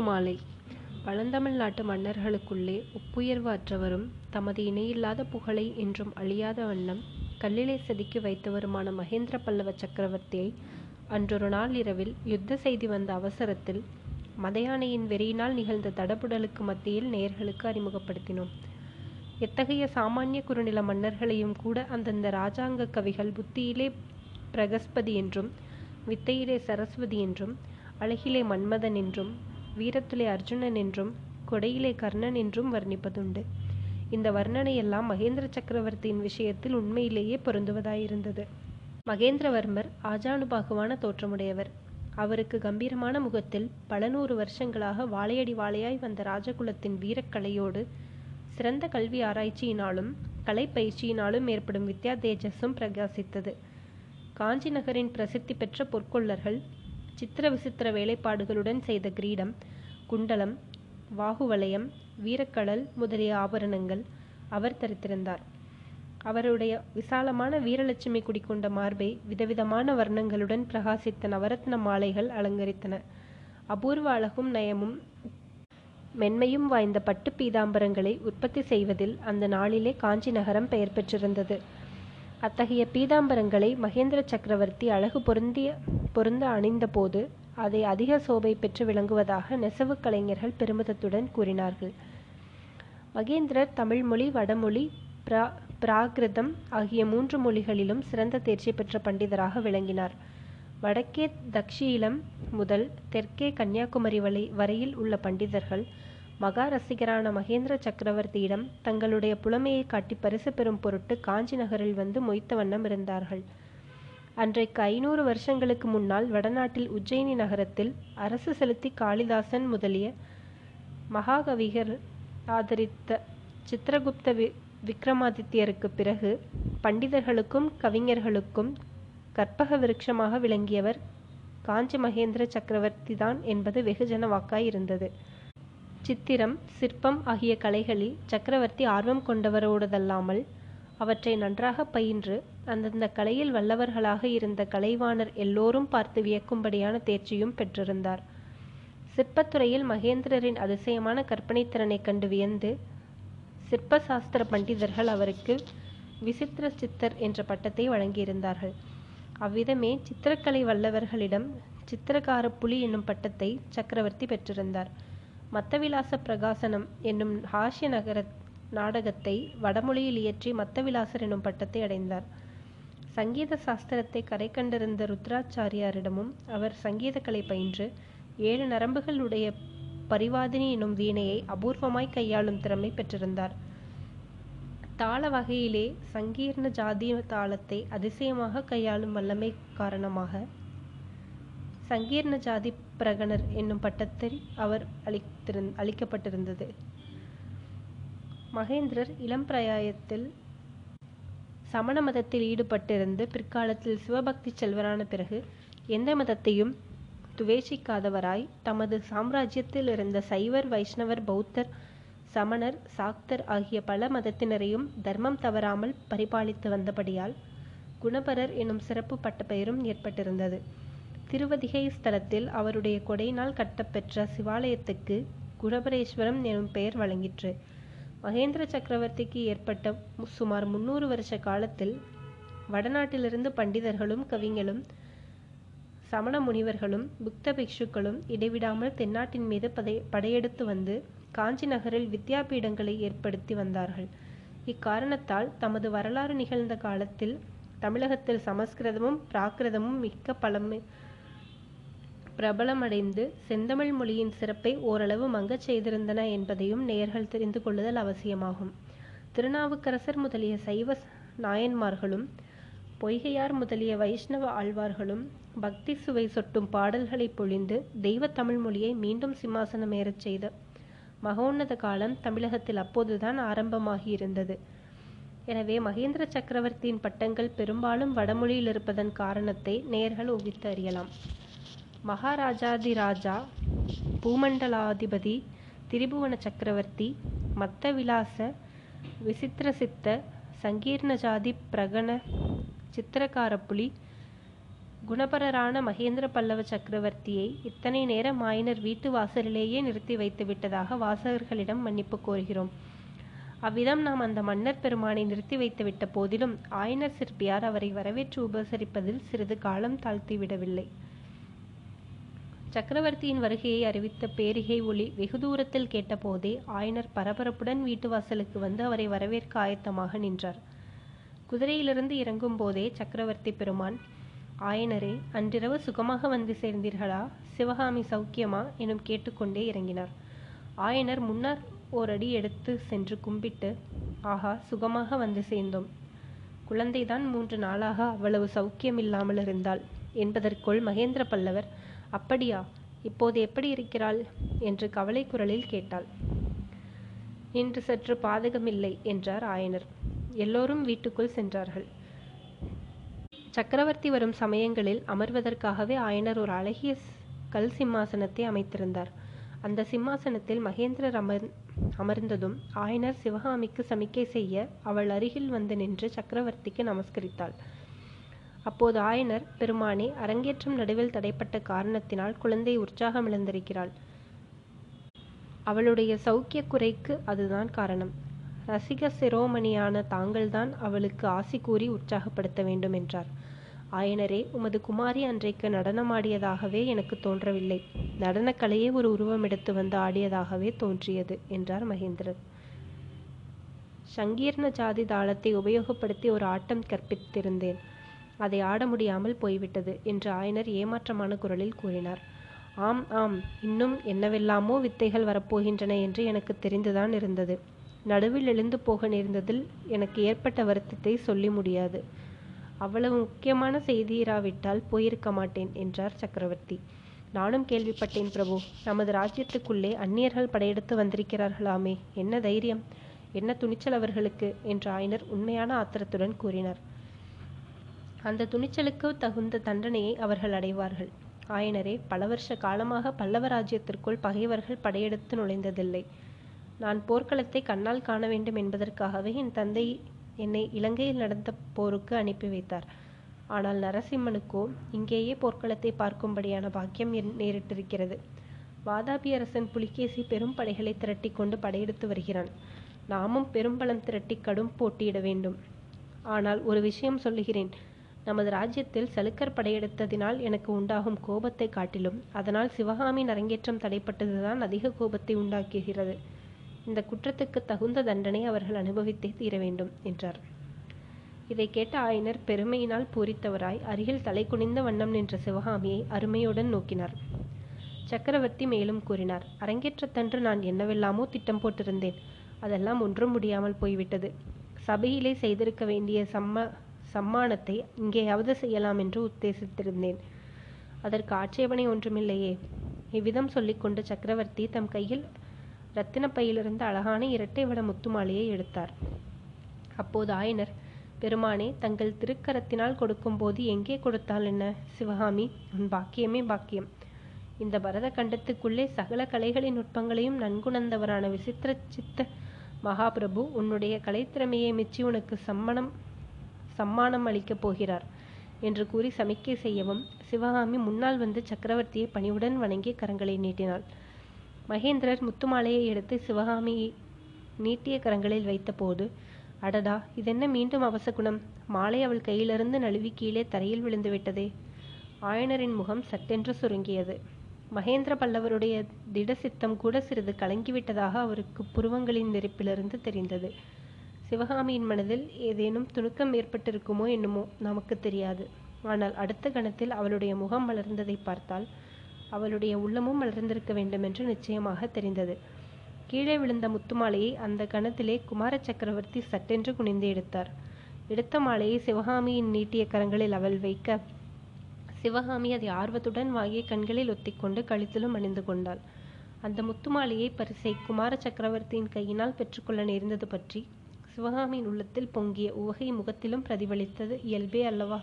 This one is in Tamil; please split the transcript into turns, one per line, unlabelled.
முத்துமாலை பழந்தமிழ் நாட்டு மன்னர்களுக்குள்ளே ஒப்புயர்வு அற்றவரும் தமது இணையில்லாத புகழை என்றும் அழியாத வண்ணம் கல்லிலே செதுக்கி வைத்தவருமான மகேந்திர பல்லவ சக்கரவர்த்தியை அன்றொரு நாள் இரவில் யுத்த செய்தி வந்த அவசரத்தில் மதயானையின் வெறியினால் நிகழ்ந்த தடபுடலுக்கு மத்தியில் நேர்களுக்கு அறிமுகப்படுத்தினோம். எத்தகைய சாமானிய குறுநில மன்னர்களையும் கூட அந்தந்த ராஜாங்க கவிகள் புத்தியிலே பிரகஸ்பதி என்றும் வித்தையிலே சரஸ்வதி என்றும் அழகிலே மன்மதன் என்றும் வீரத்திலே அர்ஜுனன் என்றும் கொடையிலே கர்ணன் என்றும் வர்ணிப்பதுண்டு. இந்த வர்ணனையெல்லாம் மகேந்திர சக்கரவர்த்தியின் விஷயத்தில் உண்மையிலேயே பொருந்துவதாயிருந்தது. மகேந்திரவர்மர் ஆஜானுபாகுவான தோற்றமுடையவர். அவருக்கு கம்பீரமான முகத்தில் பல நூறு வருஷங்களாக வாழையடி வாழையாய் வந்த ராஜகுலத்தின் வீரக்கலையோடு சிறந்த கல்வி ஆராய்ச்சியினாலும் கலை பயிற்சியினாலும் ஏற்படும் வித்யா தேஜஸும் பிரகாசித்தது. காஞ்சி நகரின் பிரசித்தி பெற்ற பொற்கொள்ளர்கள் சித்திர விசித்திர வேலைப்பாடுகளுடன் செய்த கிரீடம் குண்டலம் வாகுவலயம் வீரக்கடல் முதலிய ஆபரணங்கள் அவர் தரித்திருந்தார். அவருடைய விசாலமான வீரலட்சுமி குடிக்கொண்ட மார்பை விதவிதமான வர்ணங்களுடன் பிரகாசித்த நவரத்ன மாலைகள் அலங்கரித்தன. அபூர்வ அழகும் நயமும் மென்மையும் வாய்ந்த பட்டு பீதாம்பரங்களை உற்பத்தி செய்வதில் அந்த நாளிலே காஞ்சி நகரம் பெயர் பெற்றிருந்தது. அத்தகைய பீதாம்பரங்களை மகேந்திர சக்கரவர்த்தி அழகு பொருந்திய பொருந்த அணிந்தபோது அதை அதிக சோபை பெற்று விளங்குவதாக நெசவு கலைஞர்கள் பெருமிதத்துடன் கூறினார்கள். மகேந்திரர் தமிழ்மொழி வடமொழி பிரா பிராகிருதம் ஆகிய மூன்று மொழிகளிலும் சிறந்த தேர்ச்சி பெற்ற பண்டிதராக விளங்கினார். வடக்கே தக்ஷீலம் முதல் தெற்கே கன்னியாகுமரி வரை வரையில் உள்ள பண்டிதர்கள் மகா ரசிகரான மகேந்திர சக்கரவர்த்தியிடம் தங்களுடைய புலமையை காட்டி பரிசு பெறும் பொருட்டு காஞ்சி நகரில் வந்து மொய்த்த வண்ணம் இருந்தார்கள். அன்றைக்கு ஐநூறு வருஷங்களுக்கு முன்னால் வடநாட்டில் உஜ்ஜயினி நகரத்தில் அரசு செலுத்தி காளிதாசன் முதலிய மகாகவிகள் ஆதரித்த சித்திரகுப்த வி விக்ரமாதித்யருக்கு பிறகு பண்டிதர்களுக்கும் கவிஞர்களுக்கும் கற்பக விருட்சமாக விளங்கியவர் காஞ்சி மகேந்திர சக்கரவர்த்தி தான் என்பது வெகுஜன வாக்காய் இருந்தது. சித்திரம் சிற்பம் ஆகிய கலைகளில் சக்கரவர்த்தி ஆர்வம் கொண்டவரோடதல்லாமல் அவற்றை நன்றாக பயின்று அந்தந்த கலையில் வல்லவர்களாக இருந்த கலைவாணர் எல்லோரும் பார்த்து வியக்கும்படியான தேர்ச்சியும் பெற்றிருந்தார். சிற்பத்துறையில் மகேந்திரரின் அதிசயமான கற்பனைத்திறனைக் கண்டு வியந்து சிற்ப சாஸ்திர பண்டிதர்கள் அவருக்கு விசித்திர சித்தர் என்ற பட்டத்தை வழங்கியிருந்தார்கள். அவ்விதமே சித்திரக்கலை வல்லவர்களிடம் சித்திரகார புலி என்னும் பட்டத்தை சக்கரவர்த்தி பெற்றிருந்தார். மத்தவிலாச பிரகாசனம் என்னும் ஹாஸ்ய நகர நாடகத்தை வடமொழியில் இயற்றி மத்தவிலாசர் எனும் பட்டத்தை அடைந்தார். சங்கீத சாஸ்திரத்தை கரை கண்டிருந்த ருத்ராச்சாரியாரிடமும் அவர் சங்கீதக்கலை பயின்று ஏழு நரம்புகள் உடைய பரிவாதினி எனும் வீணையை அபூர்வமாய் கையாளும் திறமை பெற்றிருந்தார். தாள வகையிலே சங்கீர்ண ஜாதி தாளத்தை அதிசயமாக கையாளும் வல்லமை காரணமாக சங்கீர்ண ஜாதி பிரகணர் என்னும் பட்டத்தில் அவர் அளித்திருந் அளிக்கப்பட்டிருந்தது. மகேந்திரர் இளம் பிரயாயத்தில் சமண மதத்தில் ஈடுபட்டிருந்து பிற்காலத்தில் சிவபக்தி செல்வரான பிறகு எந்த மதத்தையும் துவேஷிக்காதவராய் தமது சாம்ராஜ்யத்தில் இருந்த சைவர் வைஷ்ணவர் பௌத்தர் சமணர் சாக்தர் ஆகிய பல மதத்தினரையும் தர்மம் தவறாமல் பரிபாலித்து வந்தபடியால் குணபரர் எனும் சிறப்பு பட்ட பெயரும் ஏற்பட்டிருந்தது. திருவதிகை ஸ்தலத்தில் அவருடைய கொடையினால் கட்டப்பெற்ற சிவாலயத்துக்கு குணபரேஸ்வரம் எனும் பெயர் வழங்கிற்று. மகேந்திர சக்கரவர்த்திக்கு ஏற்பட்ட சுமார் முன்னூறு வருஷ காலத்தில் வடநாட்டிலிருந்து பண்டிதர்களும் கவிஞர்களும் சமண முனிவர்களும் புக்த பிக்ஷுக்களும் இடைவிடாமல் தென்னாட்டின் மீது படை படையெடுத்து வந்து காஞ்சி நகரில் வித்யாபீடங்களை ஏற்படுத்தி வந்தார்கள். இக்காரணத்தால் தமது வரலாறு நிகழ்ந்த காலத்தில் தமிழகத்தில் சமஸ்கிருதமும் பிராகிருதமும் மிக்க பழமை பிரபலமடைந்து செந்தமிழ் மொழியின் சிறப்பை ஓரளவு மங்கச் செய்திருந்தன என்பதையும் நேயர்கள் தெரிந்து கொள்ளுதல் அவசியமாகும். திருநாவுக்கரசர் முதலிய சைவ நாயன்மார்களும் பொய்கையார் முதலிய வைஷ்ணவ ஆழ்வார்களும் பக்தி சுவை சொட்டும் பாடல்களை பொழிந்து தெய்வ தமிழ் மொழியை மீண்டும் சிம்மாசனமேறச் செய்த மகோன்னத காலம் தமிழகத்தில் அப்போதுதான் ஆரம்பமாகியிருந்தது. எனவே மகேந்திர சக்கரவர்த்தியின் பட்டங்கள் பெரும்பாலும் வடமொழியில் இருப்பதன் காரணத்தை நேர்கள் ஊகித்து அறியலாம். மகாராஜாதிராஜா பூமண்டலாதிபதி திரிபுவன சக்கரவர்த்தி மத்தவிலாச விசித்திரசித்த சங்கீர்ண ஜாதி பிரகண சித்திரக்காரப்புலி குணபரரான மகேந்திர பல்லவ சக்கரவர்த்தியை இத்தனை நேரம் ஆயனர் வீட்டு வாசலிலேயே நிறுத்தி வைத்து விட்டதாக வாசகர்களிடம் மன்னிப்பு கோருகிறோம். அவ்விதம் நாம் அந்த மன்னர் பெருமானை நிறுத்தி வைத்துவிட்ட போதிலும் ஆயனர் சிற்பியார் அவரை வரவேற்று உபசரிப்பதில் சிறிது காலம் தாழ்த்தி விடவில்லை சக்கரவர்த்தியின் வருகையை அறிவித்த பேரிகை ஒளி வெகு தூரத்தில் கேட்டபோதே ஆயனர் பரபரப்புடன் வீட்டு வாசலுக்கு வந்து அவரை வரவேற்க ஆயத்தமாக நின்றார். குதிரையிலிருந்து இறங்கும் போதே சக்கரவர்த்தி பெருமான் ஆயனரே அன்றிரவு சுகமாக வந்து சேர்ந்தீர்களா? சிவகாமி சௌக்கியமா? எனும் கேட்டுக்கொண்டே இறங்கினார். ஆயனர் முன்னர் ஓரடி எடுத்து சென்று கும்பிட்டு ஆஹா சுகமாக வந்து சேர்ந்தோம். குழந்தைதான் மூன்று நாளாக அவ்வளவு சௌக்கியம் இல்லாமல் இருந்தாள் என்பதற்குள் மகேந்திர பல்லவர் அப்படியா? இப்போது எப்படி இருக்கிறாள்? என்று கவலை குரலில் கேட்டாள். இன்று சற்று பாதகமில்லை என்றார் ஆயனர். எல்லோரும் வீட்டுக்குள் சென்றார்கள். சக்கரவர்த்தி வரும் சமயங்களில் அமர்வதற்காகவே ஆயனர் ஒரு அழகிய கல் சிம்மாசனத்தை அமைத்திருந்தார். அந்த சிம்மாசனத்தில் மகேந்திரர் அமர் அமர்ந்ததும் ஆயனர் சிவகாமிக்கு சமிக்கை செய்ய அவள் அருகில் வந்து நின்று சக்கரவர்த்திக்கு நமஸ்கரித்தாள். அப்போது ஆயனர் பெருமானே அரங்கேற்றம் நடுவில் தடைப்பட்ட காரணத்தினால் குழந்தை உற்சாகம் இழந்திருக்கிறாள். அவளுடைய சௌக்கிய குறைக்கு அதுதான் காரணம். ரசிக சிரோமணியான தாங்கள்தான் அவளுக்கு ஆசி கூறி உற்சாகப்படுத்த வேண்டும் என்றார். ஆயனரே உமது குமாரி அன்றைக்கு நடனமாடியதாகவே எனக்கு தோன்றவில்லை. நடனக்கலையே ஒரு உருவம் எடுத்து வந்து ஆடியதாகவே தோன்றியது என்றார் மகேந்திரர். சங்கீர்ண ஜாதி தாளத்தை உபயோகப்படுத்தி ஒரு ஆட்டம் கற்பித்திருந்தேன். அதை ஆட முடியாமல் போய்விட்டது என்று ஆயனர் ஏமாற்றமான குரலில் கூறினார். ஆம் ஆம் இன்னும் என்னவெல்லாமோ வித்தைகள் வரப்போகின்றன என்று எனக்கு தெரிந்துதான் இருந்தது. நடுவில் எழுந்து போக நேர்ந்ததில் எனக்கு ஏற்பட்ட வருத்தத்தை சொல்லி முடியாது. அவ்வளவு முக்கியமான செய்தி இராவிட்டால் போயிருக்க மாட்டேன் என்றார் சக்கரவர்த்தி. நானும் கேள்விப்பட்டேன் பிரபு. நமது ராஜ்யத்துக்குள்ளே அந்நியர்கள் படையெடுத்து வந்திருக்கிறார்களாமே. என்ன தைரியம்? என்ன துணிச்சல் அவர்களுக்கு? என்று ஆயனர் உண்மையான ஆத்திரத்துடன் கூறினார். அந்த துணிச்சலுக்கு தகுந்த தண்டனையை அவர்கள் அடைவார்கள். ஆயனரே பல வருஷ காலமாக பல்லவ ராஜ்யத்திற்குள் பகைவர்கள் படையெடுத்து நுழைந்ததில்லை. நான் போர்க்களத்தை கண்ணால் காண வேண்டும் என்பதற்காகவே என் தந்தை என்னை இலங்கையில் நடந்த போருக்கு அனுப்பி வைத்தார். ஆனால் நரசிம்மனுக்கோ இங்கேயே போர்க்களத்தை பார்க்கும்படியான பாக்கியம் நேரிட்டிருக்கிறது. வாதாபி அரசன் புலிகேசி பெரும் படைகளை திரட்டி கொண்டு படையெடுத்து வருகிறான். நாமும் பெரும்பலம் திரட்டி கடும் போட்டியிட வேண்டும். ஆனால் ஒரு விஷயம் சொல்லுகிறேன். நமது ராஜ்யத்தில் சலுக்கர் படையெடுத்ததினால் எனக்கு உண்டாகும் கோபத்தை காட்டிலும் அதனால் சிவகாமியின் அரங்கேற்றம் தடைப்பட்டதுதான் அதிக கோபத்தை உண்டாக்குகிறது. இந்த குற்றத்துக்கு தகுந்த தண்டனை அவர்கள் அனுபவித்தே தீர வேண்டும் என்றார். இதை கேட்ட ஆயனர் பெருமையினால் பூரித்தவராய் அருகில் தலை குனிந்த வண்ணம் நின்ற சிவகாமியை அருமையுடன் நோக்கினார். சக்கரவர்த்தி மேலும் கூறினார் அரங்கேற்றத்தன்று நான் என்னவெல்லாமோ திட்டம் போட்டிருந்தேன். அதெல்லாம் ஒன்றும் முடியாமல் போய்விட்டது. சபையிலே செய்திருக்க வேண்டிய சம்ம சம்மானத்தை இங்கேயாவது செய்யலாம் என்று உத்தேசித்திருந்தேன். அதற்கு ஆட்சேபனை ஒன்றுமில்லையே. இவ்விதம் சொல்லிக்கொண்டு சக்கரவர்த்தி தம் கையில் இரத்தினப்பையிலிருந்து அழகான இரட்டை வட முத்துமாலையை எடுத்தார். அப்போது ஆயனர் பெருமானே தங்கள் திருக்கரத்தினால் கொடுக்கும்போது எங்கே கொடுத்தால் என்ன? சிவகாமி உன் பாக்கியமே பாக்கியம். இந்த பரத கண்டத்துக்குள்ளே சகல கலைகளின் நுட்பங்களையும் நன்குணர்ந்தவரான விசித்திர சித்த மகாபிரபு உன்னுடைய கலைத்திறமையை மிச்சி உனக்கு சம்மணம் சம்மானம் அளிக்கப் போகிறார் என்று கூறி சமிக்கை செய்யவும் சிவகாமி முன்னால் வந்து சக்கரவர்த்தியை பணிவுடன் வணங்கி கரங்களை நீட்டினாள். மகேந்திரர் முத்துமாலையை எடுத்து சிவகாமி நீட்டிய கரங்களில் வைத்தபோது அடடா இதென்ன மீண்டும் அவசகுணம் மாலை அவள் கையிலிருந்து நழுவி கீழே தரையில் விழுந்து விட்டதே. ஆயனரின் முகம் சட்டென்று சுருங்கியது. மகேந்திர பல்லவருடைய திடசித்தம் கூட சிறிது கலங்கிவிட்டதாக அவருக்கு புருவங்களின் நெருப்பிலிருந்து தெரிந்தது. சிவகாமியின் மனதில் ஏதேனும் துணுக்கம் ஏற்பட்டிருக்குமோ என்னமோ நமக்கு தெரியாது. ஆனால் அடுத்த கணத்தில் அவளுடைய முகம் மலர்ந்ததை பார்த்தால் அவளுடைய உள்ளமும் மலர்ந்திருக்க வேண்டும் என்று நிச்சயமாக தெரிந்தது. கீழே விழுந்த முத்துமாலையை அந்த கணத்திலே குமார சக்கரவர்த்தி சட்டென்று குனிந்து எடுத்தார். எடுத்த மாலையை சிவகாமியின் நீட்டிய கரங்களில் அவள் வைக்க சிவகாமி அதை ஆர்வத்துடன் வாங்கிய கண்களில் ஒத்திக்கொண்டு கழுத்திலும் அணிந்து கொண்டாள். அந்த முத்துமாலையை பரிசை குமார சக்கரவர்த்தியின் கையினால் பெற்றுக்கொள்ள நேர்ந்தது பற்றி சிவகாமியின் உள்ளத்தில் பொங்கிய உவகை முகத்திலும் பிரதிபலித்தது. இயல்பே அல்லவா?